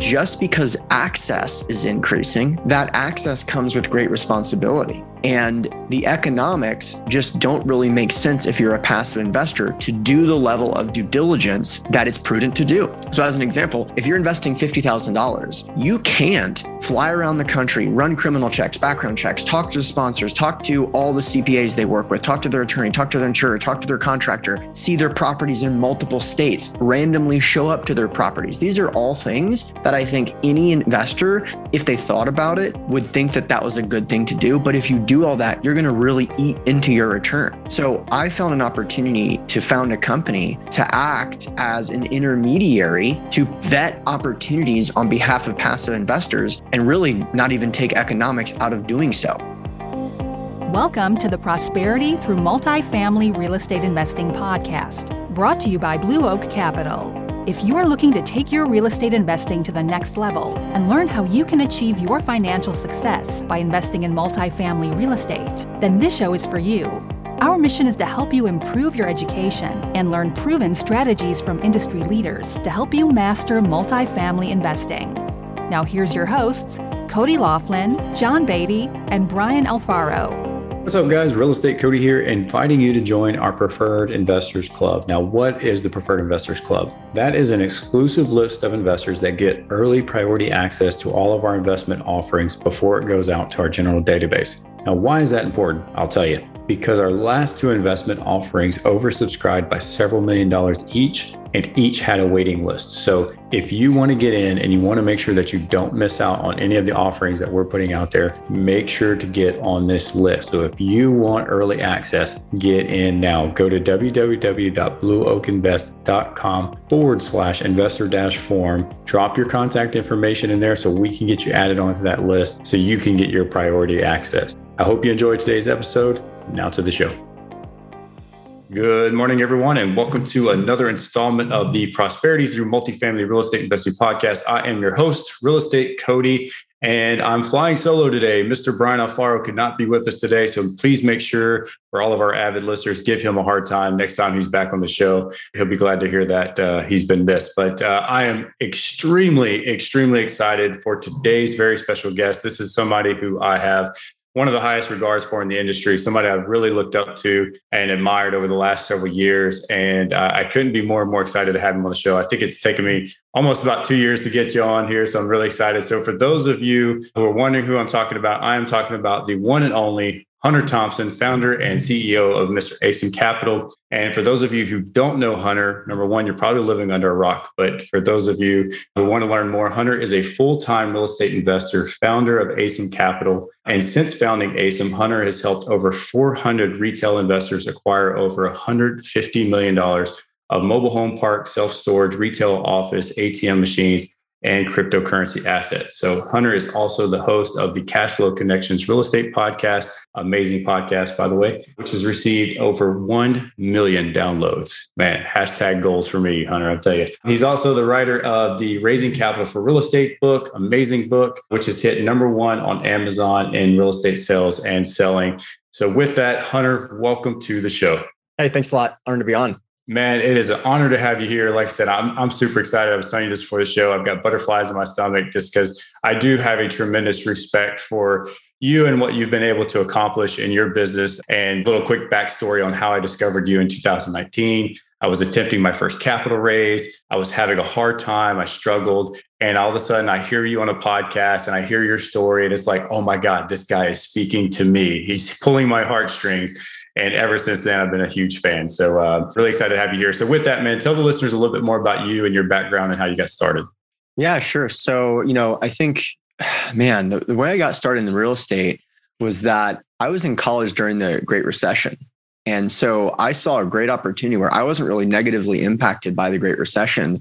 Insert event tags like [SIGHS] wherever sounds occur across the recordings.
just because access is increasing, that access comes with great responsibility. And the economics just don't really make sense if you're a passive investor to do the level of due diligence that it's prudent to do. So, as an example, if you're investing $50,000, you can't fly around the country, run criminal checks, background checks, talk to the sponsors, talk to all the CPAs they work with, talk to their attorney, talk to their insurer, talk to their contractor, see their properties in multiple states, randomly show up to their properties. These are all things that I think any investor, if they thought about it, would think that that was a good thing to do. But if you do all that, you're going to really eat into your return. So I found an opportunity to found a company to act as an intermediary to vet opportunities on behalf of passive investors and really not even take economics out of doing so. Welcome to the Prosperity Through Multifamily Real Estate Investing podcast, brought to you by Blue Oak Capital. If you are looking to take your real estate investing to the next level and learn how you can achieve your financial success by investing in multifamily real estate, then this show is for you. Our mission is to help you improve your education and learn proven strategies from industry leaders to help you master multifamily investing. Now, here's your hosts, Cody Laughlin, John Beatty, and Brian Alfaro. What's up, guys? Real Estate Cody here, inviting you to join our Preferred Investors Club. Now, what is the Preferred Investors Club? That is an exclusive list of investors that get early priority access to all of our investment offerings before it goes out to our general database. Now, why is that important? I'll tell you. Because our last two investment offerings oversubscribed by several million dollars each and each had a waiting list. So if you want to get in and you want to make sure that you don't miss out on any of the offerings that we're putting out there, make sure to get on this list. So if you want early access, get in now. Go to www.blueoakinvest.com forward slash investor dash form. Drop your contact information in there so we can get you added onto that list so you can get your priority access. I hope you enjoyed today's episode. Now to the show. Good morning, everyone, and welcome to another installment of the Prosperity Through Multifamily Real Estate Investing Podcast. I am your host, Real Estate Cody, and I'm flying solo today. Mr. Brian Alfaro could not be with us today, so please make sure for all of our avid listeners, give him a hard time next time he's back on the show. He'll be glad to hear that uh, he's been missed. But uh, I am extremely, extremely excited for today's very special guest. This is somebody who I have one of the highest regards for in the industry, somebody I've really looked up to and admired over the last several years. And uh, I couldn't be more and more excited to have him on the show. I think it's taken me almost about two years to get you on here. So I'm really excited. So for those of you who are wondering who I'm talking about, I am talking about the one and only Hunter Thompson, founder and mm-hmm. CEO of Mr. Asym Capital. And for those of you who don't know Hunter, number one, you're probably living under a rock. But for those of you who want to learn more, Hunter is a full time real estate investor, founder of Asym Capital. And since founding Asym, Hunter has helped over 400 retail investors acquire over $150 million of mobile home park, self storage, retail office, ATM machines, and cryptocurrency assets. So Hunter is also the host of the Cash Flow Connections Real Estate Podcast, amazing podcast, by the way, which has received over 1 million downloads. Man, hashtag goals for me, Hunter, I'll tell you. He's also the writer of the Raising Capital for Real Estate book, amazing book, which has hit number one on Amazon in real estate sales and selling. So with that, Hunter, welcome to the show. Hey, thanks a lot. Honored to be on. Man, it is an honor to have you here. Like I said, I'm, I'm super excited. I was telling you this before the show. I've got butterflies in my stomach just because I do have a tremendous respect for you and what you've been able to accomplish in your business. And a little quick backstory on how I discovered you in 2019. I was attempting my first capital raise. I was having a hard time. I struggled. And all of a sudden, I hear you on a podcast and I hear your story. And it's like, oh my God, this guy is speaking to me. He's pulling my heartstrings. And ever since then, I've been a huge fan. So, uh, really excited to have you here. So, with that, man, tell the listeners a little bit more about you and your background and how you got started. Yeah, sure. So, you know, I think, [SIGHS] man, the, the way I got started in real estate was that I was in college during the Great Recession. And so I saw a great opportunity where I wasn't really negatively impacted by the Great Recession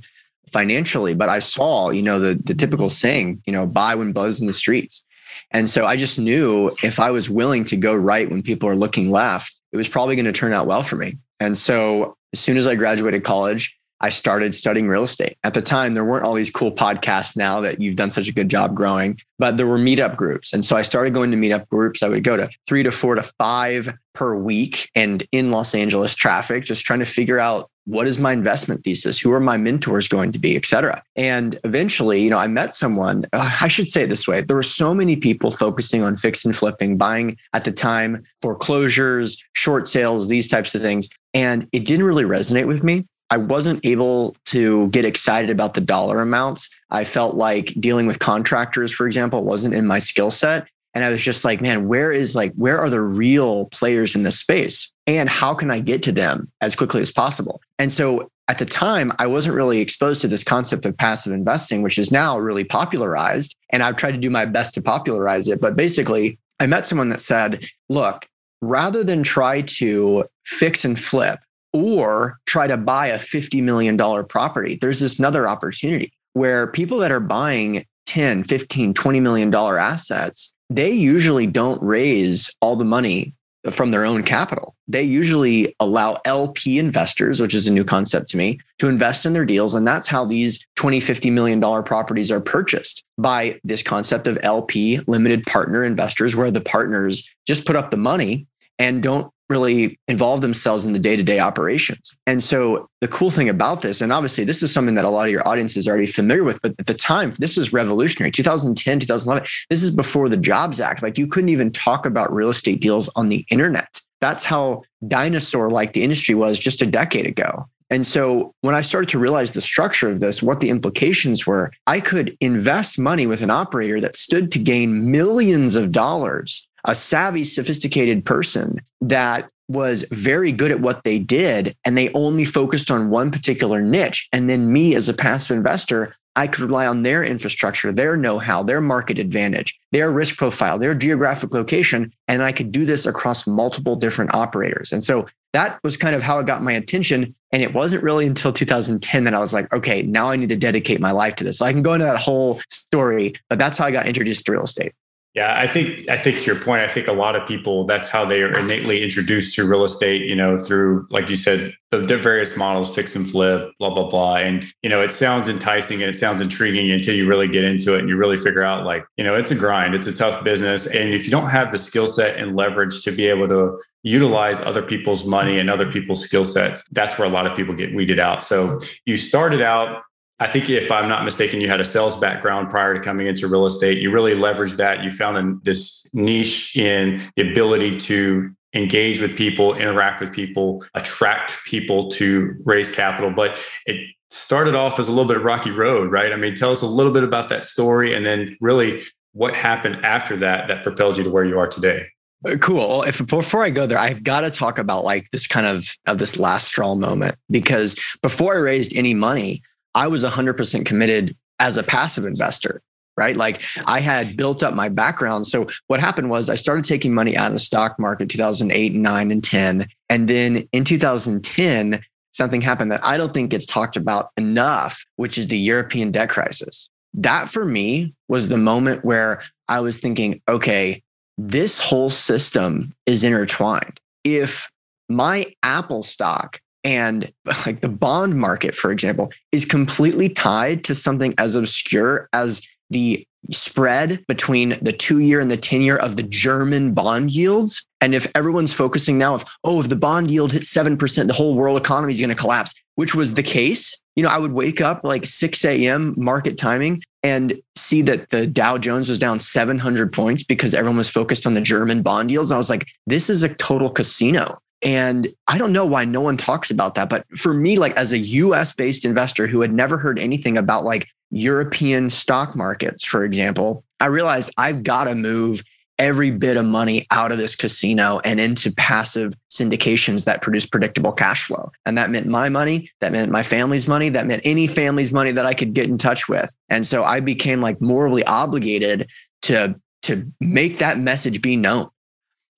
financially, but I saw, you know, the, the typical saying, you know, buy when blood's in the streets. And so I just knew if I was willing to go right when people are looking left, it was probably going to turn out well for me. And so as soon as I graduated college, I started studying real estate. At the time, there weren't all these cool podcasts now that you've done such a good job growing, but there were meetup groups. And so I started going to meetup groups. I would go to three to four to five per week and in Los Angeles traffic, just trying to figure out what is my investment thesis? Who are my mentors going to be, et cetera. And eventually, you know, I met someone, uh, I should say it this way. There were so many people focusing on fix and flipping, buying at the time foreclosures, short sales, these types of things. And it didn't really resonate with me. I wasn't able to get excited about the dollar amounts. I felt like dealing with contractors, for example, wasn't in my skill set. And I was just like, man, where is like, where are the real players in this space? And how can I get to them as quickly as possible? And so at the time, I wasn't really exposed to this concept of passive investing, which is now really popularized. And I've tried to do my best to popularize it. But basically, I met someone that said, look, rather than try to fix and flip or try to buy a $50 million property, there's this another opportunity where people that are buying 10, 15, 20 million dollar assets, they usually don't raise all the money from their own capital. They usually allow LP investors, which is a new concept to me, to invest in their deals. And that's how these 20, 50 million dollar properties are purchased by this concept of LP limited partner investors, where the partners just put up the money and don't really involve themselves in the day-to-day operations. And so the cool thing about this, and obviously this is something that a lot of your audience is already familiar with, but at the time, this was revolutionary. 2010, 2011, this is before the Jobs Act. Like you couldn't even talk about real estate deals on the internet. That's how dinosaur like the industry was just a decade ago. And so when I started to realize the structure of this, what the implications were, I could invest money with an operator that stood to gain millions of dollars a savvy, sophisticated person that was very good at what they did and they only focused on one particular niche. And then me as a passive investor, I could rely on their infrastructure, their know how, their market advantage, their risk profile, their geographic location. And I could do this across multiple different operators. And so that was kind of how it got my attention. And it wasn't really until 2010 that I was like, okay, now I need to dedicate my life to this. So I can go into that whole story, but that's how I got introduced to real estate. Yeah, I think I think to your point, I think a lot of people that's how they are innately introduced to real estate, you know, through like you said, the various models, fix and flip, blah, blah, blah. And, you know, it sounds enticing and it sounds intriguing until you really get into it and you really figure out like, you know, it's a grind, it's a tough business. And if you don't have the skill set and leverage to be able to utilize other people's money and other people's skill sets, that's where a lot of people get weeded out. So you started out I think if I'm not mistaken, you had a sales background prior to coming into real estate. You really leveraged that. You found this niche in the ability to engage with people, interact with people, attract people to raise capital. But it started off as a little bit of rocky road, right? I mean, tell us a little bit about that story and then really what happened after that that propelled you to where you are today. Uh, cool. If before I go there, I've got to talk about like this kind of of this last straw moment because before I raised any money, I was 100% committed as a passive investor, right? Like I had built up my background. So what happened was I started taking money out of the stock market 2008, 9, and 10. And then in 2010, something happened that I don't think gets talked about enough, which is the European debt crisis. That for me was the moment where I was thinking, okay, this whole system is intertwined. If my Apple stock and [LAUGHS] like the bond market, for example, is completely tied to something as obscure as the spread between the two year and the 10 year of the German bond yields. And if everyone's focusing now of, oh, if the bond yield hits 7%, the whole world economy is going to collapse, which was the case. You know, I would wake up like 6 a.m. market timing and see that the Dow Jones was down 700 points because everyone was focused on the German bond yields. And I was like, this is a total casino. And I don't know why no one talks about that. But for me, like as a US based investor who had never heard anything about like European stock markets, for example, I realized I've got to move every bit of money out of this casino and into passive syndications that produce predictable cash flow. And that meant my money, that meant my family's money, that meant any family's money that I could get in touch with. And so I became like morally obligated to to make that message be known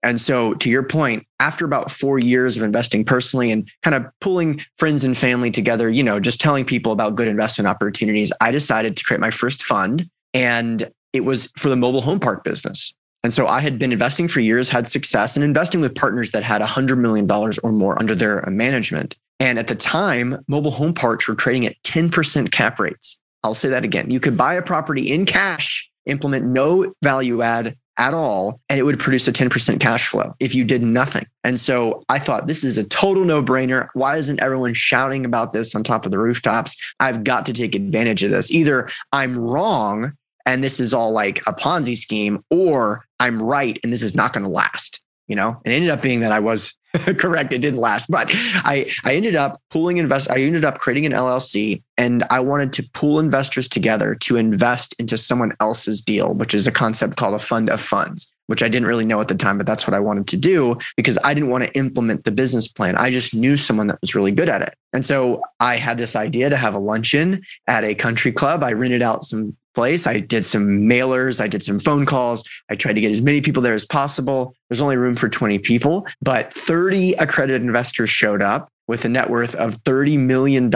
and so, to your point, after about four years of investing personally and kind of pulling friends and family together, you know, just telling people about good investment opportunities, I decided to create my first fund. And it was for the mobile home park business. And so I had been investing for years, had success, and investing with partners that had $100 million or more under their management. And at the time, mobile home parks were trading at 10% cap rates. I'll say that again. You could buy a property in cash, implement no value add at all and it would produce a 10% cash flow if you did nothing. And so I thought this is a total no brainer. Why isn't everyone shouting about this on top of the rooftops? I've got to take advantage of this. Either I'm wrong and this is all like a Ponzi scheme, or I'm right and this is not going to last. You know, and it ended up being that I was [LAUGHS] correct. It didn't last, but I I ended up pooling invest. I ended up creating an LLC, and I wanted to pool investors together to invest into someone else's deal, which is a concept called a fund of funds. Which I didn't really know at the time, but that's what I wanted to do because I didn't want to implement the business plan. I just knew someone that was really good at it. And so I had this idea to have a luncheon at a country club. I rented out some place. I did some mailers, I did some phone calls. I tried to get as many people there as possible. There's only room for 20 people, but 30 accredited investors showed up with a net worth of $30 million.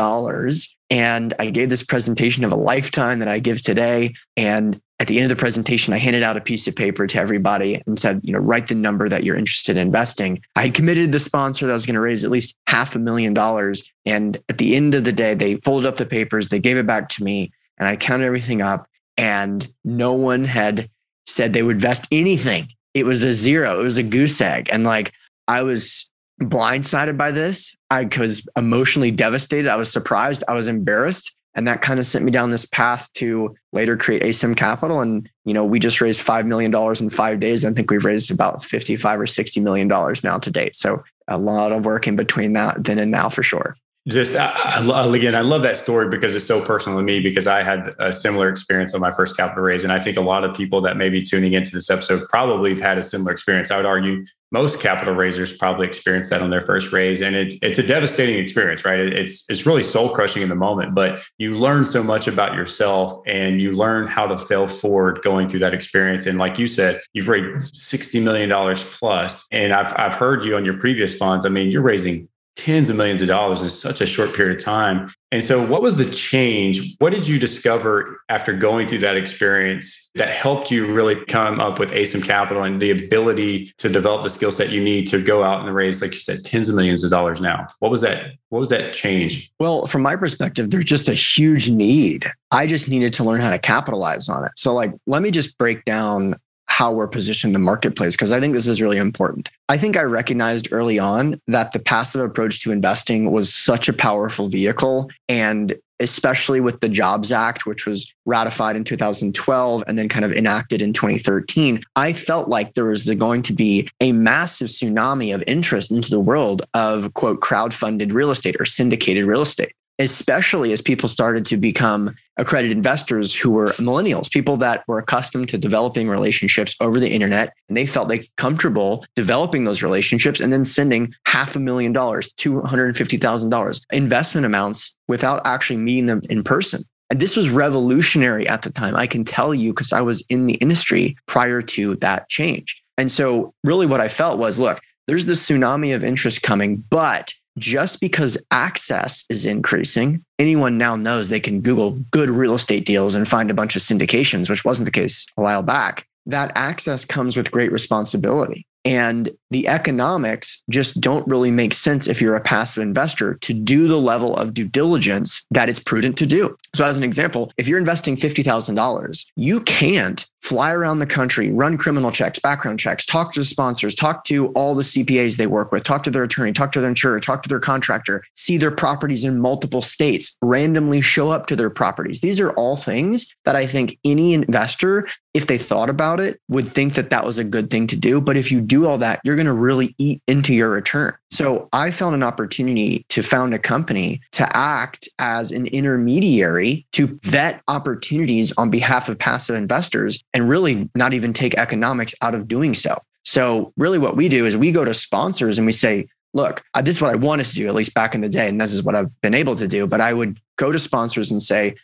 And I gave this presentation of a lifetime that I give today. And at the end of the presentation, I handed out a piece of paper to everybody and said, you know, write the number that you're interested in investing. I had committed the sponsor that I was going to raise at least half a million dollars. And at the end of the day, they folded up the papers, they gave it back to me and I counted everything up and no one had said they would vest anything. It was a zero. It was a goose egg. And like I was blindsided by this. I was emotionally devastated. I was surprised. I was embarrassed. And that kind of sent me down this path to later create Asym Capital. And, you know, we just raised $5 million in five days. I think we've raised about 55 or $60 million now to date. So a lot of work in between that then and now for sure just I, I, again i love that story because it's so personal to me because i had a similar experience on my first capital raise. And i think a lot of people that may be tuning into this episode probably have had a similar experience. I would argue most capital raisers probably experienced that on their first raise. And it's it's a devastating experience right? It's it's really soul crushing in the moment but you learn so much about yourself and you learn how to fail forward going through that experience. And like you said you've raised 60 million dollars plus. And i've i've heard you on your previous funds. I mean you're raising tens of millions of dollars in such a short period of time. And so, what was the change? What did you discover after going through that experience that helped you really come up with Asym Capital and the ability to develop the skill set you need to go out and raise, like you said, tens of millions of dollars now? What was that? What was that change? Well, from my perspective, there's just a huge need. I just needed to learn how to capitalize on it. So, like, let me just break down how we're positioned in the marketplace because I think this is really important. I think I recognized early on that the passive approach to investing was such a powerful vehicle and especially with the Jobs Act, which was ratified in 2012 and then kind of enacted in 2013, I felt like there was going to be a massive tsunami of interest into the world of quote crowd-funded real estate or syndicated real estate especially as people started to become accredited investors who were millennials, people that were accustomed to developing relationships over the internet. And they felt like comfortable developing those relationships and then sending half a million dollars, $250,000 investment amounts without actually meeting them in person. And this was revolutionary at the time. I can tell you because I was in the industry prior to that change. And so, really, what I felt was look, there's this tsunami of interest coming, but just because access is increasing, anyone now knows they can Google good real estate deals and find a bunch of syndications, which wasn't the case a while back. That access comes with great responsibility. And the economics just don't really make sense if you're a passive investor to do the level of due diligence that it's prudent to do. So, as an example, if you're investing $50,000, you can't fly around the country, run criminal checks, background checks, talk to the sponsors, talk to all the CPAs they work with, talk to their attorney, talk to their insurer, talk to their contractor, see their properties in multiple states, randomly show up to their properties. These are all things that I think any investor, if they thought about it, would think that that was a good thing to do. But if you do all that, you're going to really eat into your return. So I found an opportunity to found a company to act as an intermediary to vet opportunities on behalf of passive investors and really not even take economics out of doing so. So, really, what we do is we go to sponsors and we say, look, uh, this is what I wanted to do, at least back in the day. And this is what I've been able to do. But I would go to sponsors and say,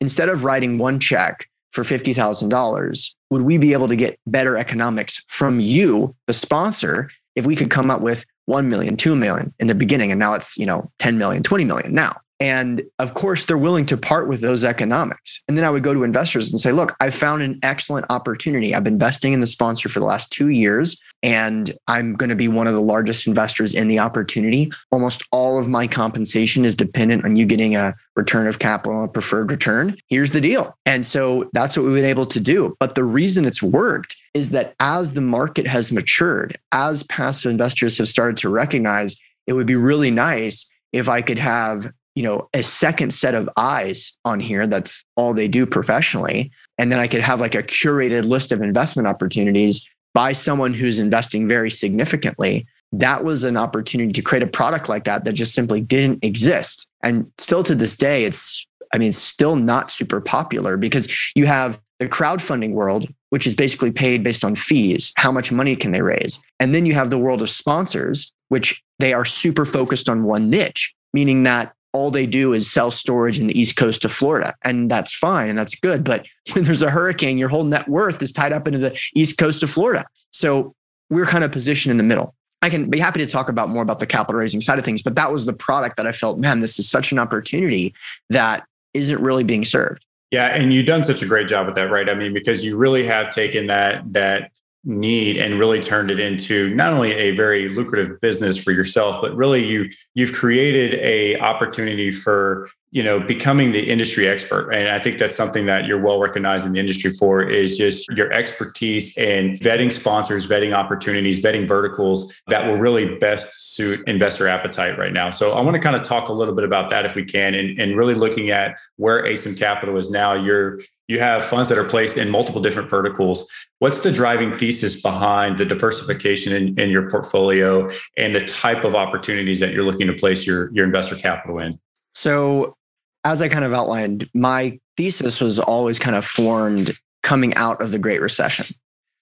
instead of writing one check for $50,000, would we be able to get better economics from you, the sponsor, if we could come up with 1 million, 2 million in the beginning? And now it's, you know, 10 million, 20 million now. And of course, they're willing to part with those economics. And then I would go to investors and say, look, I found an excellent opportunity. I've been investing in the sponsor for the last two years, and I'm going to be one of the largest investors in the opportunity. Almost all of my compensation is dependent on you getting a return of capital, a preferred return. Here's the deal. And so that's what we've been able to do. But the reason it's worked is that as the market has matured, as passive investors have started to recognize, it would be really nice if I could have you know a second set of eyes on here that's all they do professionally. And then i could have like a curated list of investment opportunities by someone who's investing very significantly. That was an opportunity to create a product like that that just simply didn't exist. And still to this day it's i mean still not super popular because you have the crowdfunding world which is basically paid based on fees how much money can they raise? And then you have the world of sponsors which they are super focused on one niche meaning that all they do is sell storage in the east coast of Florida. And that's fine and that's good. But [LAUGHS] when there's a hurricane, your whole net worth is tied up into the east coast of Florida. So we're kind of positioned in the middle. I can be happy to talk about more about the capital raising side of things, but that was the product that I felt, man, this is such an opportunity that isn't really being served. Yeah, and you've done such a great job with that, right? I mean, because you really have taken that that need and really turned it into not only a very lucrative business for yourself but really you you've created a opportunity for you know becoming the industry expert and i think that's something that you're well recognized in the industry for is just your expertise in vetting sponsors vetting opportunities vetting verticals that will really best suit investor appetite right now so i want to kind of talk a little bit about that if we can and, and really looking at where asym capital is now you're you have funds that are placed in multiple different verticals. What's the driving thesis behind the diversification in, in, your portfolio and the type of opportunities that you're looking to place your, your investor capital in? So, as I kind of outlined, my thesis was always kind of formed coming out of the Great Recession.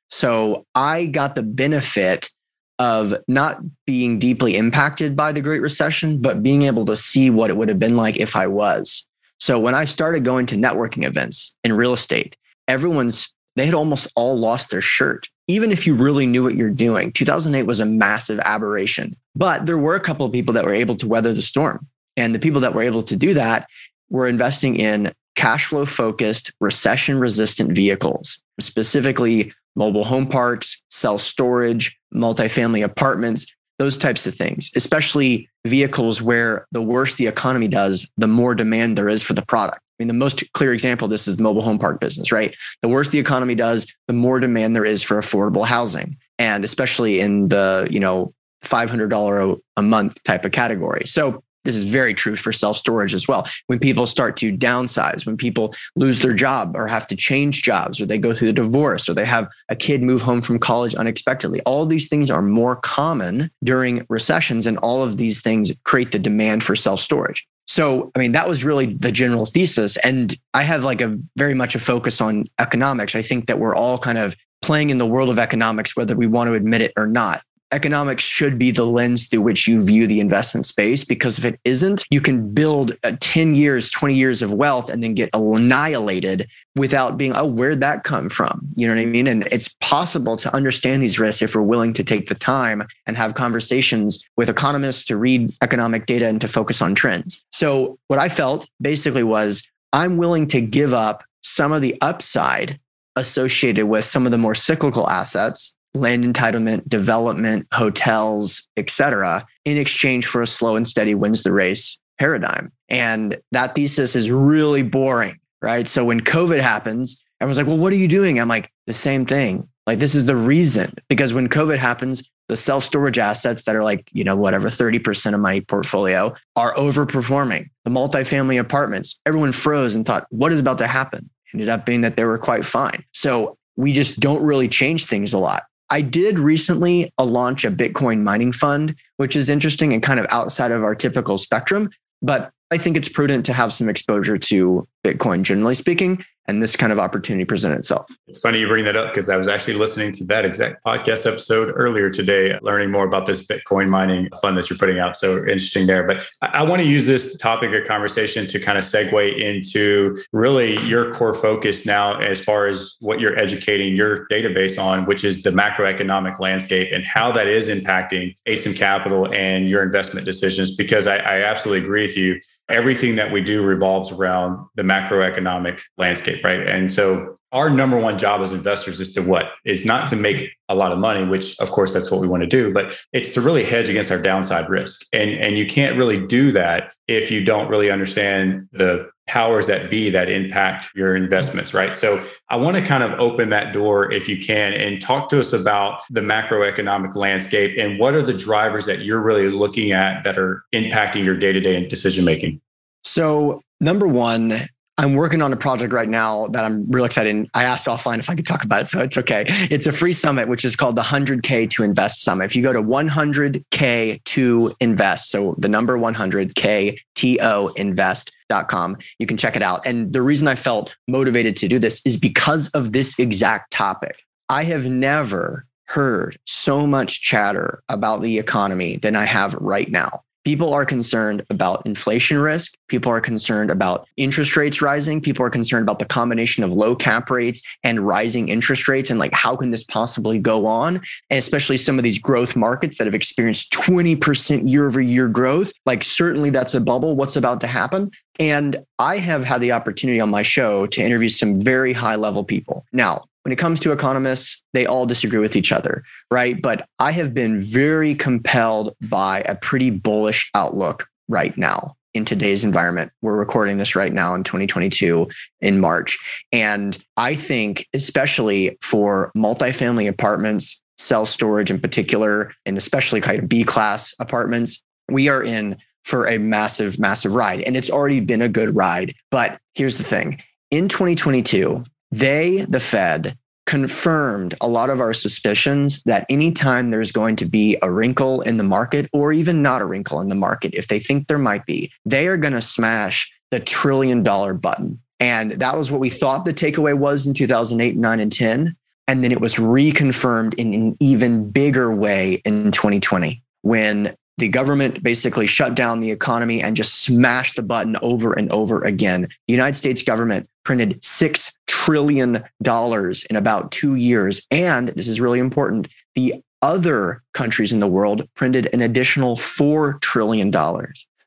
So, I got the benefit of not being deeply impacted by the Great Recession, but being able to see what it would have been like if I was. So when I started going to networking events in real estate, everyone's, they had almost all lost their shirt. Even if you really knew what you're doing, 2008 was a massive aberration. But there were a couple of people that were able to weather the storm. And the people that were able to do that were investing in cash flow focused, recession resistant vehicles, specifically mobile home parks, self storage, multifamily apartments, those types of things, especially vehicles where the worse the economy does, the more demand there is for the product. I mean, the most clear example of this is the mobile home park business, right? The worse the economy does, the more demand there is for affordable housing. And especially in the, you know, $500 a month type of category. So this is very true for self storage as well. When people start to downsize, when people lose their job or have to change jobs, or they go through a divorce, or they have a kid move home from college unexpectedly, all these things are more common during recessions. And all of these things create the demand for self storage. So, I mean, that was really the general thesis. And I have like a very much a focus on economics. I think that we're all kind of playing in the world of economics, whether we want to admit it or not economics should be the lens through which you view the investment space because if it isn't you can build uh, 10 years 20 years of wealth and then get annihilated without being oh where'd that come from? You know what i mean? And it's possible to understand these risks if we're willing to take the time and have conversations with economists to read economic data and to focus on trends. So what i felt basically was i'm willing to give up some of the upside associated with some of the more cyclical assets land entitlement, development, hotels, etc., in exchange for a slow and steady wins the race paradigm. And that thesis is really boring, right? So when COVID happens, everyone's like, well, what are you doing? I'm like, the same thing. Like, this is the reason. Because when COVID happens, the self storage assets that are like, you know, whatever, 30% of my portfolio are overperforming. The multifamily apartments, everyone froze and thought, what is about to happen? Ended up being that they were quite fine. So we just don't really change things a lot. I did recently uh, launch a Bitcoin mining fund, which is interesting and kind of outside of our typical spectrum. But I think it's prudent to have some exposure to Bitcoin, generally speaking, and this kind of opportunity presented itself. It's funny you bring that up because I was actually listening to that exact podcast episode earlier today, learning more about this Bitcoin mining fund that you're putting out. So interesting there. But I, I want to use this topic of conversation to kind of segue into really your core focus now, as far as what you're educating your database on, which is the macroeconomic landscape and how that is impacting Asym Capital and your investment decisions. Because I, I absolutely agree with you everything that we do revolves around the macroeconomic landscape, right? And so our number one job as investors is to what is not to make a lot of money which of course that's what we want to do but it's to really hedge against our downside risk and and you can't really do that if you don't really understand the powers that be that impact your investments, right? So I want to kind of open that door if you can and talk to us about the macroeconomic landscape and what are the drivers that you're really looking at that are impacting your day to day decision making. So, number one, I'm working on a project right now that I'm real excited. In. I asked offline if I could talk about it, so it's okay. It's a free summit, which is called the 100K to Invest Summit. If you go to 100K to Invest, so the number 100K to invest.com, you can check it out. And the reason I felt motivated to do this is because of this exact topic. I have never heard so much chatter about the economy than I have right now people are concerned about inflation risk. People are concerned about interest rates rising. People are concerned about the combination of low cap rates and rising interest rates. And like, how can this possibly go on? And especially some of these growth markets that have experienced 20% year over year growth. Like, certainly that's a bubble. What's about to happen? And I have had the opportunity on my show to interview some very high level people. Now, when it comes to economists, they all disagree with each other, right? But I have been very compelled by a pretty bullish outlook right now in today's environment. We're recording this right now in 2022 in March. And I think, especially for multifamily apartments, self storage in particular, and especially kind of B class apartments, we are in for a massive, massive ride. And it's already been a good ride. But here's the thing in 2022, they, the Fed, confirmed a lot of our suspicions that anytime there's going to be a wrinkle in the market, or even not a wrinkle in the market, if they think there might be, they are going to smash the trillion dollar button. And that was what we thought the takeaway was in 2008, 9, and 10. And then it was reconfirmed in an even bigger way in 2020 when the government basically shut down the economy and just smashed the button over and over again. The United States government printed $6 trillion in about two years. And this is really important the other countries in the world printed an additional $4 trillion.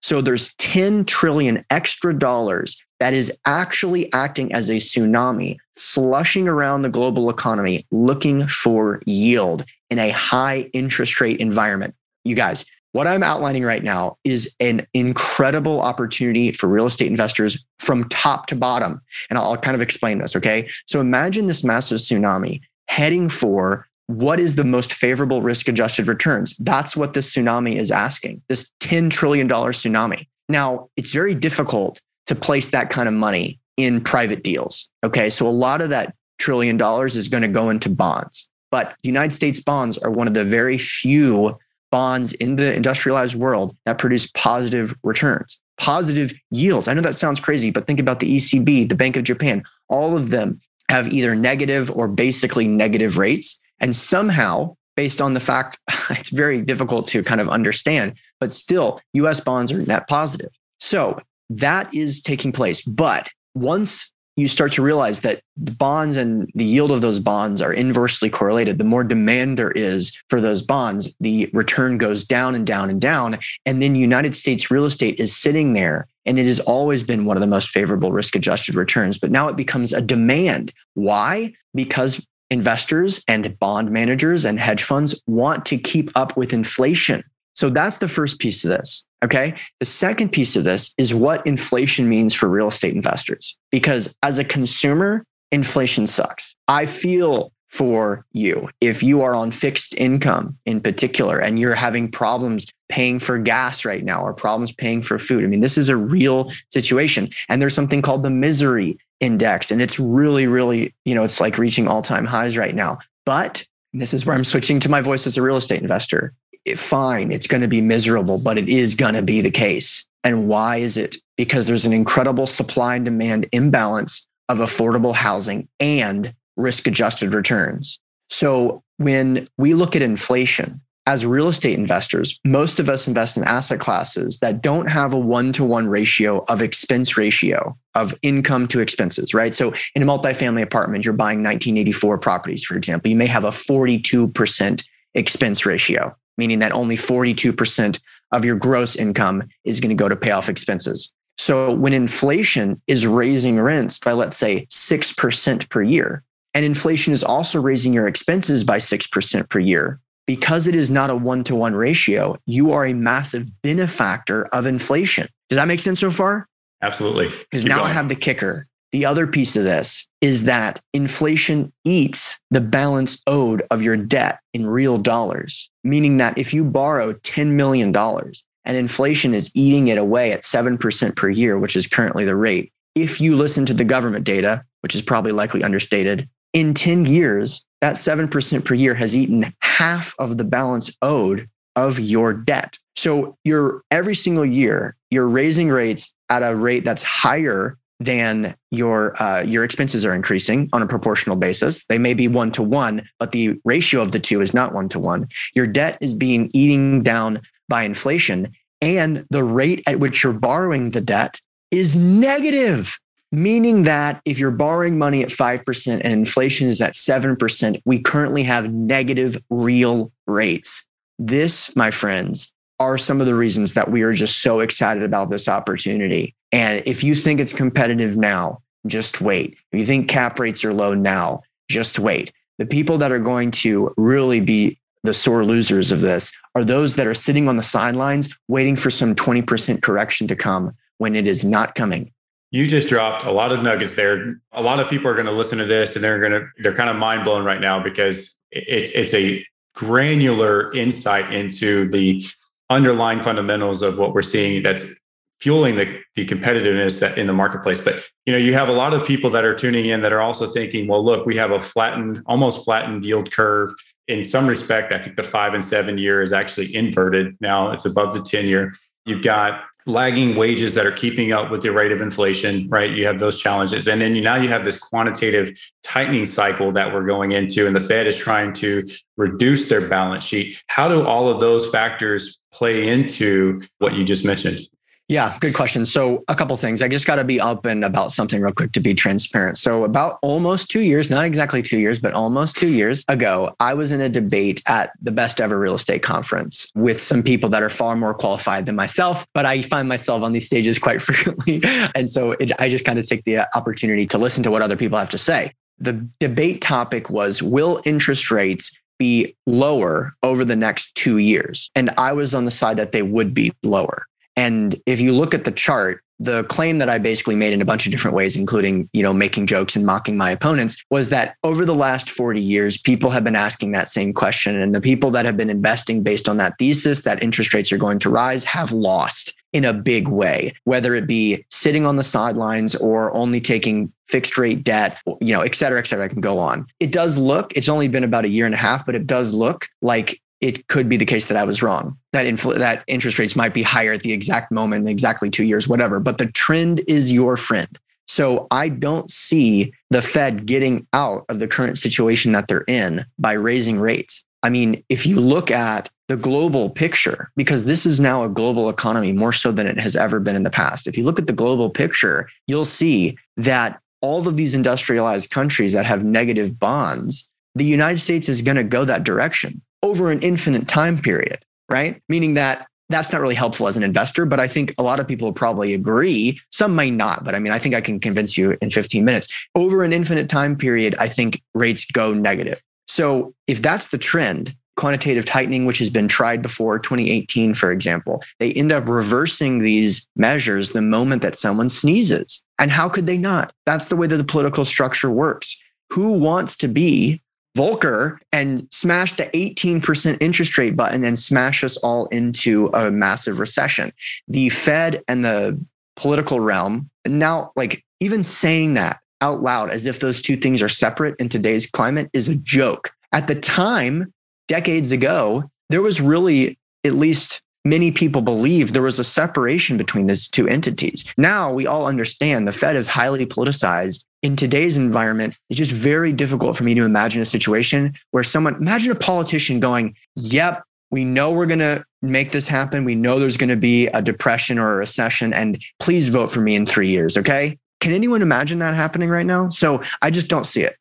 So there's 10 trillion extra dollars that is actually acting as a tsunami, slushing around the global economy, looking for yield in a high interest rate environment. You guys, what I'm outlining right now is an incredible opportunity for real estate investors from top to bottom. And I'll, kind of explain this. Okay. So imagine this massive tsunami heading for what is the most favorable risk adjusted returns? That's what this tsunami is asking this $10 trillion tsunami. Now, it's very difficult to place that kind of money in private deals. Okay. So a lot of that trillion dollars is going to go into bonds. But the United States bonds are one of the very few bonds in the industrialized world that produce positive returns, positive yields. I know that sounds crazy, but think about the ECB, the Bank of Japan, all of them have either negative or basically negative rates. And somehow, based on the fact [LAUGHS] it's very difficult to kind of understand, but still, US bonds are net positive. So that is taking place. But once you start to realize that the bonds and the yield of those bonds are inversely correlated. The more demand there is for those bonds, the return goes down and down and down. And then United States real estate is sitting there and it has always been one of the most favorable risk adjusted returns. But now it becomes a demand. Why? Because investors and bond managers and hedge funds want to keep up with inflation. So that's the first piece of this. Okay. The second piece of this is what inflation means for real estate investors. Because as a consumer, inflation sucks. I feel for you if you are on fixed income in particular and you're having problems paying for gas right now or problems paying for food. I mean, this is a real situation. And there's something called the misery index. And it's really, really, you know, it's like reaching all time highs right now. But this is where I'm switching to my voice as a real estate investor fine, it's going to be miserable, but it is going to be the case. And why is it? Because there's an incredible supply and demand imbalance of affordable housing and risk adjusted returns. So when we look at inflation as real estate investors, most of us invest in asset classes that don't have a one to one ratio of expense ratio of income to expenses, right? So in a multifamily apartment, you're buying 1984 properties, for example, you may have a 42% expense ratio meaning that only 42% of your gross income is going to go to pay off expenses. So when inflation is raising rents by, let's say, 6% per year, and inflation is also raising your expenses by 6% per year, because it is not a one to one ratio, you are a massive benefactor of inflation. Does that make sense so far? Absolutely. Because now going. I have the kicker. The other piece of this is that inflation eats the balance owed of your debt in real dollars, meaning that if you borrow $10 million and inflation is eating it away at 7% per year, which is currently the rate, if you listen to the government data, which is probably likely understated, in 10 years, that 7% per year has eaten half of the balance owed of your debt. So you're every single year, you're raising rates at a rate that's higher than your uh, your expenses are increasing on a proportional basis. They may be one to one, but the ratio of the two is not one to one. Your debt is being eaten down by inflation, and the rate at which you're borrowing the debt is negative. Meaning that if you're borrowing money at 5% and inflation is at 7%, we currently have negative real rates. This, my friends, are some of the reasons that we are just so excited about this opportunity. And if you think it's competitive now, just wait. If you think cap rates are low now, just wait. The people that are going to really be the sore losers of this are those that are sitting on the sidelines waiting for some 20% correction to come when it is not coming. You just dropped a lot of nuggets there. A lot of people are going to listen to this and they're going to they're kind of mind blown right now because it's it's a granular insight into the underlying fundamentals of what we're seeing that's fueling the, the competitiveness that in the marketplace. But you know, you have a lot of people that are tuning in that are also thinking, well, look, we have a flattened, almost flattened yield curve. In some respect, I think the five and seven year is actually inverted. Now it's above the 10 year. You've got lagging wages that are keeping up with the rate of inflation, right? You have those challenges. And then you now you have this quantitative tightening cycle that we're going into, and the Fed is trying to reduce their balance sheet. How do all of those factors play into what you just mentioned? Yeah, good question. So, a couple things. I just got to be open about something real quick to be transparent. So, about almost two years, not exactly two years, but almost two years ago, I was in a debate at the Best Ever Real Estate Conference with some people that are far more qualified than myself. But I find myself on these stages quite [LAUGHS] frequently. And so, it, I just kind of take the opportunity to listen to what other people have to say. The debate topic was Will interest rates be lower over the next two years? And I was on the side that they would be lower. And if you look at the chart, the claim that I basically made in a bunch of different ways, including, you know, making jokes and mocking my opponents, was that over the last 40 years, people have been asking that same question. And the people that have been investing based on that thesis that interest rates are going to rise have lost in a big way, whether it be sitting on the sidelines or only taking fixed rate debt, you know, et cetera, et cetera. I can go on. It does look, it's only been about a year and a half, but it does look like it could be the case that I was wrong. That infl- that interest rates might be higher at the exact moment, exactly two years, whatever. But the trend is your friend. So I don't see the Fed getting out of the current situation that they're in by raising rates. I mean, if you look at the global picture, because this is now a global economy more so than it has ever been in the past. If you look at the global picture, you'll see that all of these industrialized countries that have negative bonds, the United States is going to go that direction over an infinite time period, right? Meaning that that's not really helpful as an investor, but I think a lot of people probably agree. Some may not, but I mean, I think I can convince you in 15 minutes. Over an infinite time period, I think rates go negative. So if that's the trend, quantitative tightening, which has been tried before, 2018, for example, they end up reversing these measures the moment that someone sneezes. And how could they not? That's the way that the political structure works. Who wants to be Volcker and smash the 18% interest rate button and smash us all into a massive recession. The Fed and the political realm, now, like even saying that out loud as if those two things are separate in today's climate is a joke. At the time, decades ago, there was really at least many people believe there was a separation between those two entities. Now we all understand the Fed is highly politicized. In today's environment, it's just very difficult for me to imagine a situation where someone, imagine a politician going, Yep, we know we're going to make this happen. We know there's going to be a depression or a recession, and please vote for me in three years. Okay. Can anyone imagine that happening right now? So I just don't see it.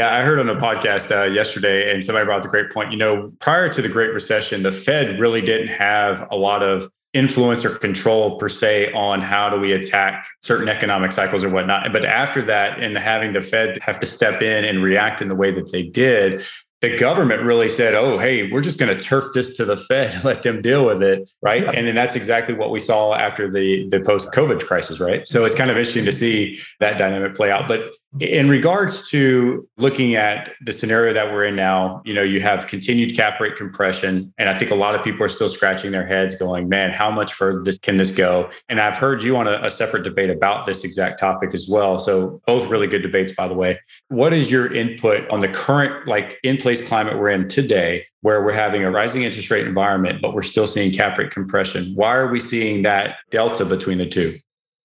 Yeah, I heard on a podcast uh, yesterday, and somebody brought the great point. You know, prior to the Great Recession, the Fed really didn't have a lot of influence or control per se on how do we attack certain economic cycles or whatnot. But after that, and having the Fed have to step in and react in the way that they did, the government really said, "Oh, hey, we're just going to turf this to the Fed, [LAUGHS] let them deal with it," right? And then that's exactly what we saw after the the post COVID crisis, right? So it's kind of interesting to see that dynamic play out. But in regards to looking at the scenario that we're in now, you know, you have continued cap rate compression, and I think a lot of people are still scratching their heads, going, "Man, how much further this, can this go?" And I've heard you on a, a separate debate about this exact topic as well. So both really good debates, by the way. What is your input on the current, like, in place climate we're in today, where we're having a rising interest rate environment, but we're still seeing cap rate compression? Why are we seeing that delta between the two?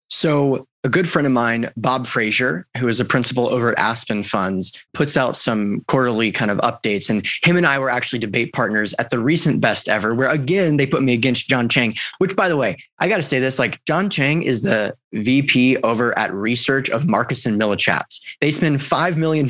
So a good friend of mine, Bob Frazier, who is a principal over at Aspen Funds, puts out some quarterly kind of updates. And him and I were actually debate partners at the recent best ever, where again, they put me against John Chang, which by the way, I got to say this like John Chang is the VP over at research of Marcus and Millichap's. They spend $5 million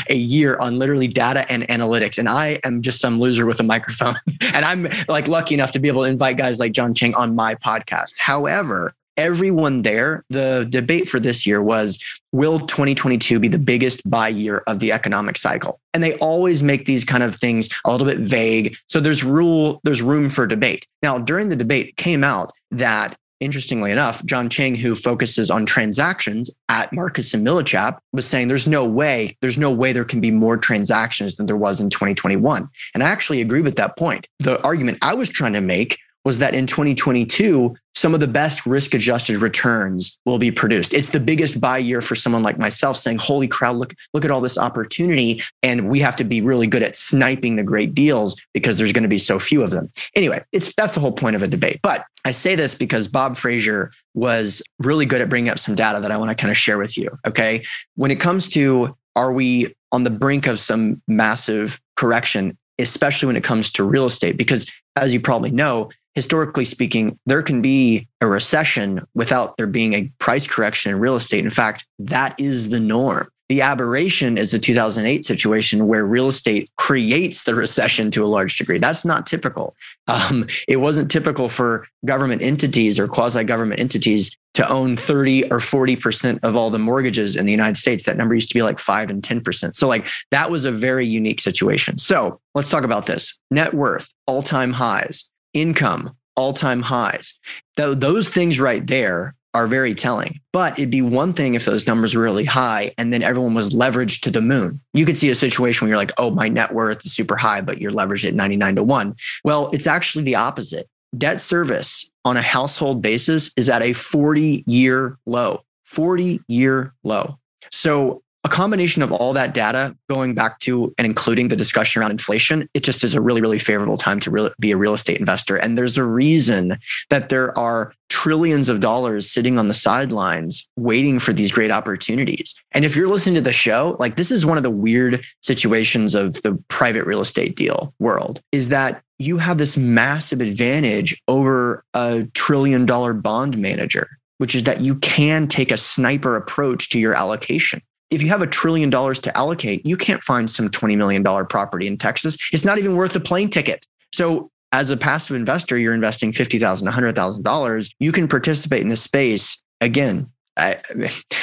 [LAUGHS] a year on literally data and analytics. And I am just some loser with a microphone. [LAUGHS] and I'm like lucky enough to be able to invite guys like John Chang on my podcast. However, everyone there, the debate for this year was will 2022 be the biggest buy year of the economic cycle? And they always make these kind of things a little bit vague. So there's rule, there's room for debate. Now, during the debate, it came out that interestingly enough, John Chang, who focuses on transactions at Marcus and Millichap, was saying there's no way, there's no way there can be more transactions than there was in 2021. And I actually agree with that point. The argument I was trying to make was that in 2022, some of the best risk adjusted returns will be produced. It's the biggest buy year for someone like myself saying, holy crowd, look, look at all this opportunity. And we have to be really good at sniping the great deals because there's going to be so few of them. Anyway, it's that's the whole point of a debate. But I say this because Bob Frazier was really good at bringing up some data that I want to kind of share with you. Okay. When it comes to are we on the brink of some massive correction, especially when it comes to real estate? Because as you probably know, historically speaking, there can be a recession without there being a price correction in real estate. In fact, that is the norm. The aberration is the 2008 situation where real estate creates the recession to a large degree. That's not typical. Um, it wasn't typical for government entities or quasi government entities to own 30 or 40% of all the mortgages in the United States. That number used to be like 5 and 10%. So, like, that was a very unique situation. So, let's talk about this net worth, all time highs income, all time highs. Th- those things right there are very telling. But it'd be one thing if those numbers were really high and then everyone was leveraged to the moon. You could see a situation where you're like, oh, my net worth is super high, but you're leveraged at 99 to 1. Well, it's actually the opposite. Debt service on a household basis is at a 40 year low, 40 year low. So a combination of all that data going back to and including the discussion around inflation, it just is a really, really favorable time to re- be a real estate investor. And there's a reason that there are trillions of dollars sitting on the sidelines waiting for these great opportunities. And if you're listening to the show, like this is one of the weird situations of the private real estate deal world is that you have this massive advantage over a trillion dollar bond manager, which is that you can take a sniper approach to your allocation if you have a trillion dollars to allocate, you can't find some $20 million property in Texas. It's not even worth a plane ticket. So as a passive investor, you're investing $50,000, $100,000. You can participate in this space. Again, I,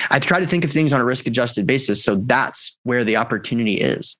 I try to think of things on a risk adjusted basis. So that's where the opportunity is.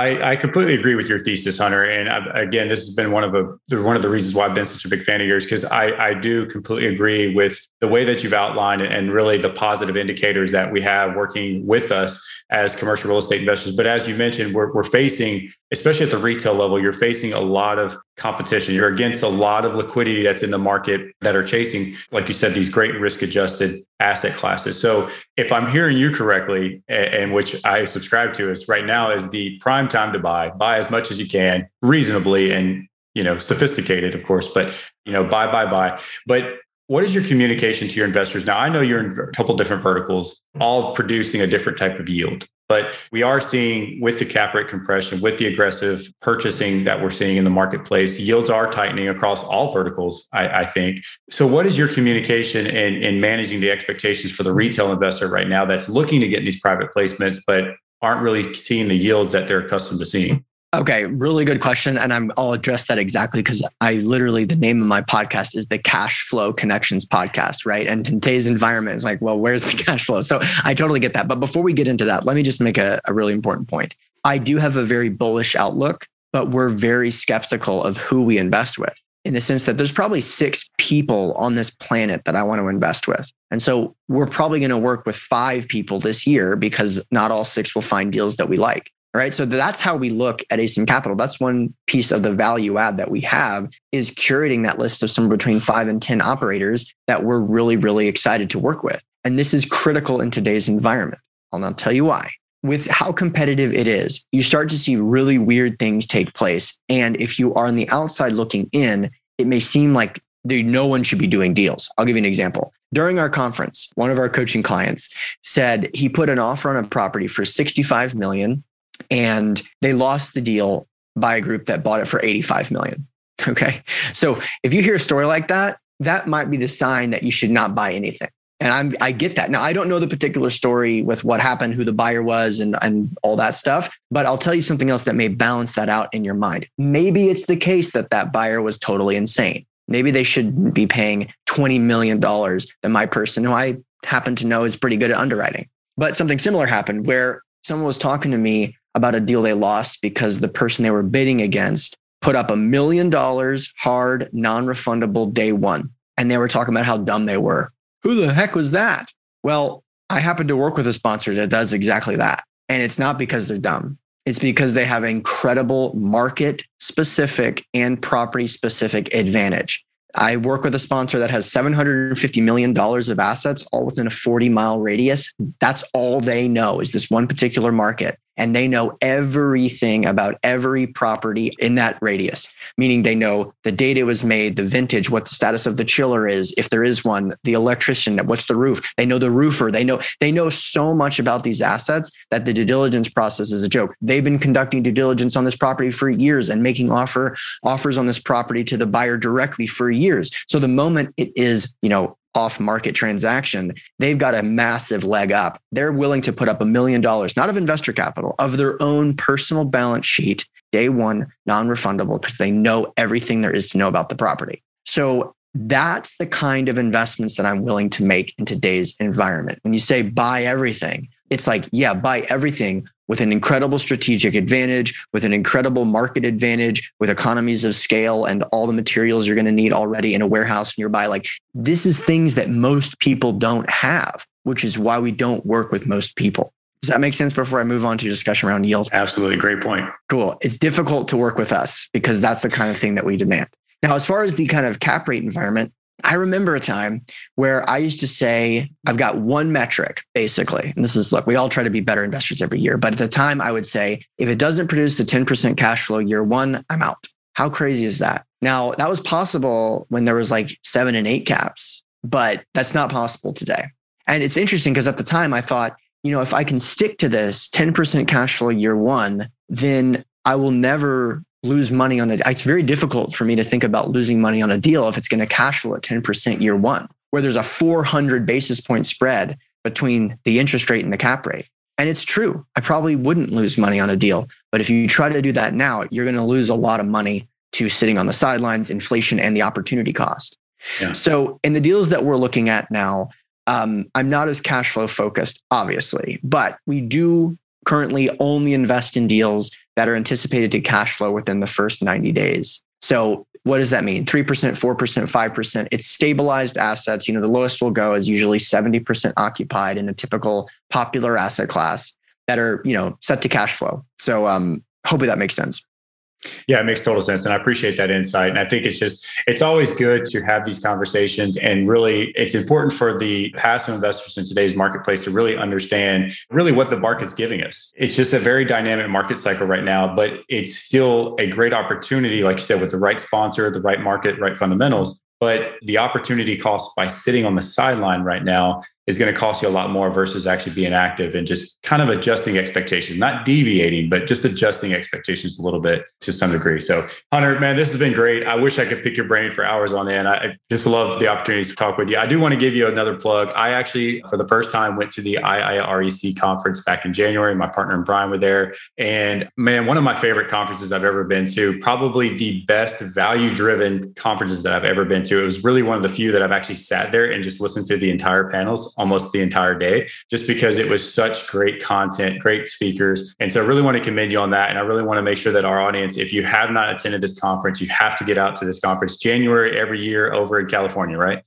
I, I, completely agree with your thesis, Hunter. And I, again, this has been one of the one of the reasons why I've been such a big fan of yours because I, I do completely agree with the way that you've outlined and really the positive indicators that we have working with us as commercial real estate investors. But as you mentioned, we're, we're facing, especially at the retail level, you're facing a lot of competition. You're against a lot of liquidity that's in the market that are chasing, like you said, these great risk adjusted asset classes. So if I'm hearing you correctly, and which I subscribe to, is right now is the prime time to buy, buy as much as you can reasonably and you know sophisticated of course but you know buy buy buy but what is your communication to your investors now i know you're in a couple different verticals all producing a different type of yield but we are seeing with the cap rate compression with the aggressive purchasing that we're seeing in the marketplace yields are tightening across all verticals i, I think. So what is your communication in, in managing the expectations for the retail investor right now that's looking to get these private placements but aren't really seeing the yields that they're accustomed to seeing Okay, really good question. And I'm, I'll address that exactly because I literally, the name of my podcast is the Cash Flow Connections Podcast, right? And today's environment is like, well, where's the [LAUGHS] cash flow? So I totally get that. But before we get into that, let me just make a, a really important point. I do have a very bullish outlook, but we're very skeptical of who we invest with in the sense that there's probably six people on this planet that I want to invest with. And so we're probably going to work with five people this year because not all six will find deals that we like right? So that's how we look at asym capital. That's one piece of the value add that we have is curating that list of somewhere between five and ten operators that we're really really excited to work with. And this is critical in today's environment. I'll now tell you why. With how competitive it is you start to see really weird things take place. And if you are on the outside looking in it may seem like no one should be doing deals. I'll give you an example. During our conference one of our coaching clients said he put an offer on a property for 65 million and they lost the deal by a group that bought it for 85 million. Okay. So if you hear a story like that, that might be the sign that you should not buy anything. And I'm, I get that. Now, I don't know the particular story with what happened, who the buyer was, and, and all that stuff, but I'll tell you something else that may balance that out in your mind. Maybe it's the case that that buyer was totally insane. Maybe they should be paying $20 million that my person, who I happen to know is pretty good at underwriting. But something similar happened where someone was talking to me about a deal they lost because the person they were bidding against put up a million dollars hard, non refundable day one. And they were talking about how dumb they were. Who the heck was that? Well, I happen to work with a sponsor that does exactly that. And it's not because they're dumb. It's because they have incredible market specific and property specific advantage. I work with a sponsor that has $750 million of assets all within a 40 mile radius. That's all they know is this one particular market and they know everything about every property in that radius, meaning they know the date it was made, the vintage, what the status of the chiller is, if there is one, the electrician, what's the roof. They know the roofer. They know they know so much about these assets that the due diligence process is a joke. They've been conducting due diligence on this property for years and making offer offers on this property to the buyer directly for years. So the moment it is, you know, off market transaction, they've got a massive leg up. They're willing to put up a million dollars, not of investor capital, of their own personal balance sheet, day one, non refundable, because they know everything there is to know about the property. So that's the kind of investments that I'm willing to make in today's environment. When you say buy everything, it's like, yeah, buy everything with an incredible strategic advantage, with an incredible market advantage, with economies of scale and all the materials you're going to need already in a warehouse nearby. Like this is things that most people don't have, which is why we don't work with most people. Does that make sense before I move on to discussion around yield? Absolutely. Great point. Cool. It's difficult to work with us because that's the kind of thing that we demand. Now, as far as the kind of cap rate environment, I remember a time where I used to say, I've got one metric basically. And this is look, we all try to be better investors every year. But at the time, I would say, if it doesn't produce a 10% cash flow year one, I'm out. How crazy is that? Now, that was possible when there was like seven and eight caps, but that's not possible today. And it's interesting because at the time I thought, you know, if I can stick to this 10% cash flow year one, then I will never lose money on it. It's very difficult for me to think about losing money on a deal if it's going to cash flow at 10% year one, where there's a 400 basis point spread between the interest rate and the cap rate. And it's true. I probably wouldn't lose money on a deal. But if you try to do that now, you're going to lose a lot of money to sitting on the sidelines, inflation, and the opportunity cost. Yeah. So, in the deals that we're looking at now, um, I'm not as cash flow focused, obviously, but we do currently only invest in deals that are anticipated to cash flow within the first 90 days. So what does that mean? 3%, 4%, 5%. It's stabilized assets. You know, the lowest will go is usually 70% occupied in a typical popular asset class that are, you know, set to cash flow. So um, hopefully that makes sense. Yeah, it makes total sense. And I appreciate that insight. And I think it's just, it's always good to have these conversations. And really, it's important for the passive investors in today's marketplace to really understand really what the market's giving us. It's just a very dynamic market cycle right now, but it's still a great opportunity, like you said, with the right sponsor, the right market, right fundamentals. But the opportunity cost by sitting on the sideline right now is going to cost you a lot more versus actually being active and just kind of adjusting expectations, not deviating, but just adjusting expectations a little bit to some degree. So, Hunter, man, this has been great. I wish I could pick your brain for hours on end. I just love the opportunities to talk with you. I do want to give you another plug. I actually, for the first time, went to the IREC conference back in January. My partner and Brian were there. And man, one of my favorite conferences I've ever been to, probably the best value driven conferences that I've ever been to. It was really one of the few that I've actually sat there and just listened to the entire panels almost the entire day, just because it was such great content, great speakers. And so I really want to commend you on that. And I really want to make sure that our audience, if you have not attended this conference, you have to get out to this conference January every year over in California, right?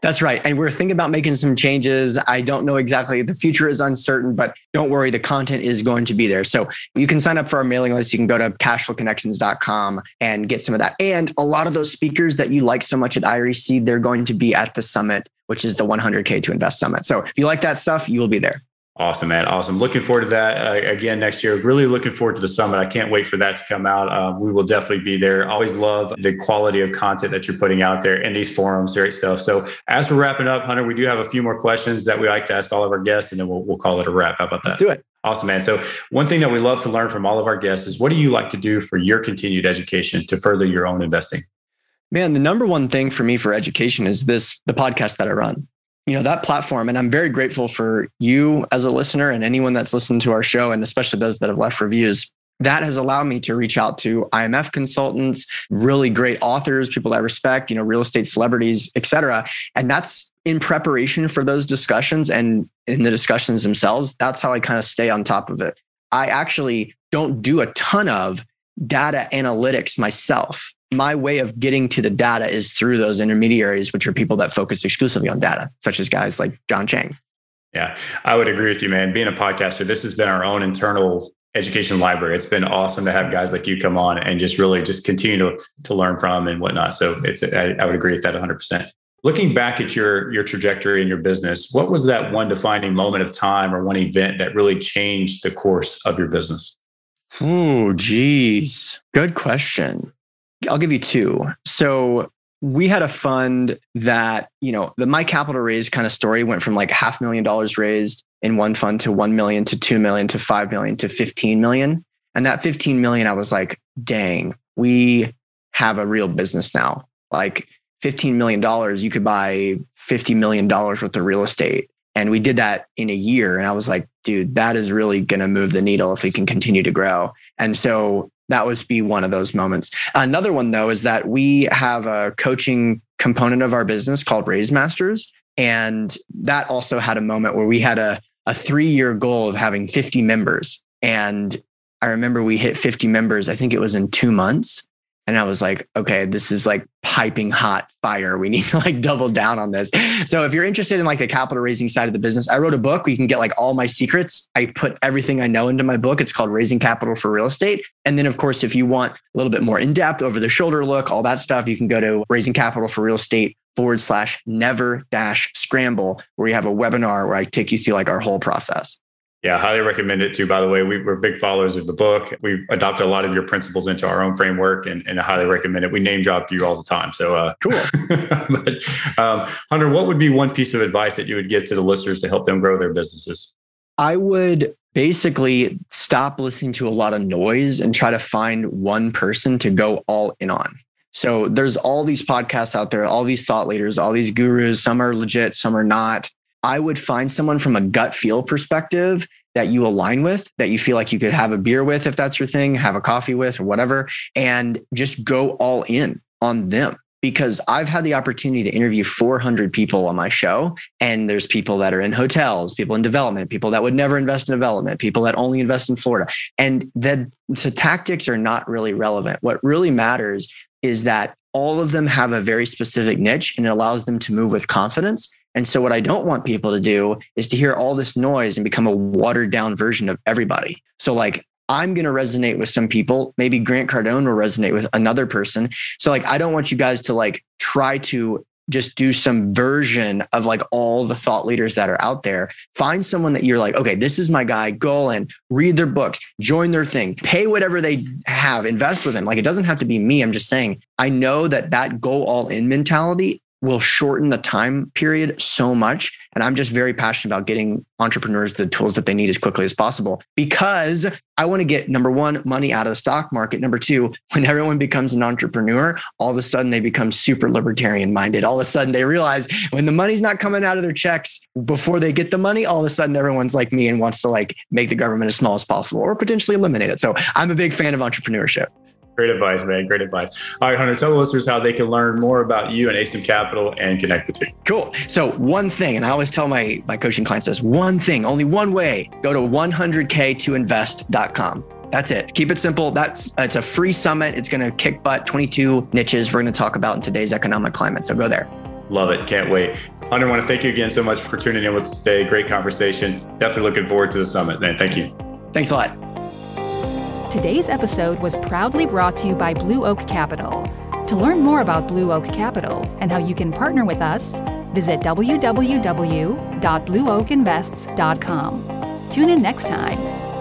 That's right. And we're thinking about making some changes. I don't know exactly. The future is uncertain, but don't worry. The content is going to be there. So you can sign up for our mailing list. You can go to cashflowconnections.com and get some of that. And a lot of those speakers that you like so much at IREC, they're going to be at the summit which is the 100K to Invest Summit. So if you like that stuff, you will be there. Awesome, man. Awesome. Looking forward to that uh, again next year. Really looking forward to the summit. I can't wait for that to come out. Uh, we will definitely be there. Always love the quality of content that you're putting out there in these forums. Great stuff. So, as we're wrapping up, Hunter, we do have a few more questions that we like to ask all of our guests, and then we'll, we'll call it a wrap. How about that? Let's do it. Awesome, man. So, one thing that we love to learn from all of our guests is what do you like to do for your continued education to further your own investing? Man, the number one thing for me for education is this the podcast that I run. You know that platform and i'm very grateful for you as a listener and anyone that's listened to our show and especially those that have left reviews. That has allowed me to reach out to imf consultants really great authors people that i respect you know real estate celebrities et cetera. And that's in preparation for those discussions and in the discussions themselves that's how i kind of stay on top of it. I actually don't do a ton of data analytics myself my way of getting to the data is through those intermediaries, which are people that focus exclusively on data, such as guys like John Chang. Yeah, I would agree with you, man. Being a podcaster, this has been our own internal education library. It's been awesome to have guys like you come on and just really just continue to, to learn from and whatnot. So it's I, I would agree with that 100%. Looking back at your your trajectory in your business, what was that one defining moment of time or one event that really changed the course of your business? Oh, geez. Good question. I'll give you two. So we had a fund that, you know, the my capital raise kind of story went from like half million dollars raised in one fund to 1 million to 2 million to 5 million to 15 million. And that 15 million, I was like, dang, we have a real business now. Like $15 million, you could buy $50 million worth of real estate. And we did that in a year. And I was like, dude, that is really going to move the needle if we can continue to grow. And so that was be one of those moments. Another one, though, is that we have a coaching component of our business called Raise Masters. And that also had a moment where we had a, a three year goal of having 50 members. And I remember we hit 50 members, I think it was in two months. And I was like, okay, this is like piping hot fire. We need to like double down on this. So if you're interested in like the capital raising side of the business, I wrote a book where you can get like all my secrets. I put everything I know into my book. It's called Raising Capital for Real Estate. And then of course, if you want a little bit more in depth over the shoulder look, all that stuff, you can go to Raising Capital for Real Estate forward slash never dash scramble, where you have a webinar where I take you through like our whole process. Yeah, highly recommend it too. By the way, we, are big followers of the book. We've adopted a lot of your principles into our own framework, and, and I highly recommend it. We name drop you all the time. So uh, cool. [LAUGHS] but um, Hunter, what would be one piece of advice that you would give to the listeners to help them grow their businesses? I would basically stop listening to a lot of noise and try to find one person to go all in on. So there's all these podcasts out there, all these thought leaders, all these gurus. Some are legit, some are not. I would find someone from a gut feel perspective that you align with, that you feel like you could have a beer with if that's your thing, have a coffee with or whatever, and just go all in on them. Because I've had the opportunity to interview 400 people on my show, and there's people that are in hotels, people in development, people that would never invest in development, people that only invest in Florida. And the, tactics are not really relevant. What really matters is that all of them have a very specific niche and it allows them to move with confidence and so, what I don't want people to do is to hear all this noise and become a watered down version of everybody. So, like, I'm going to resonate with some people. Maybe Grant Cardone will resonate with another person. So, like, I don't want you guys to like try to just do some version of like all the thought leaders that are out there. Find someone that you're like, okay, this is my guy. Go and read their books, join their thing, pay whatever they have, invest with them. Like, it doesn't have to be me. I'm just saying, I know that that go all in mentality will shorten the time period so much. And I'm just very passionate about getting entrepreneurs the tools that they need as quickly as possible because I want to get number one, money out of the stock market. Number two, when everyone becomes an entrepreneur, all of a sudden they become super libertarian minded. All of a sudden they realize when the money's not coming out of their checks before they get the money, all of a sudden everyone's like me and wants to like make the government as small as possible or potentially eliminate it. So I'm a big fan of entrepreneurship. Great advice, man. Great advice. All right, Hunter, tell the listeners how they can learn more about you and Asym Capital and connect with you. Cool. So one thing, and I always tell my, my coaching clients this, one thing, only one way, go to 100k2invest.com. That's it. Keep it simple. That's it's a free summit. It's going to kick butt 22 niches we're going to talk about in today's economic climate. So go there. Love it. Can't wait. Hunter, I want to thank you again so much for tuning in with us today. Great conversation. Definitely looking forward to the summit, man. Thank you. Thanks a lot. Today's episode was proudly brought to you by Blue Oak Capital. To learn more about Blue Oak Capital and how you can partner with us, visit www.blueoakinvests.com. Tune in next time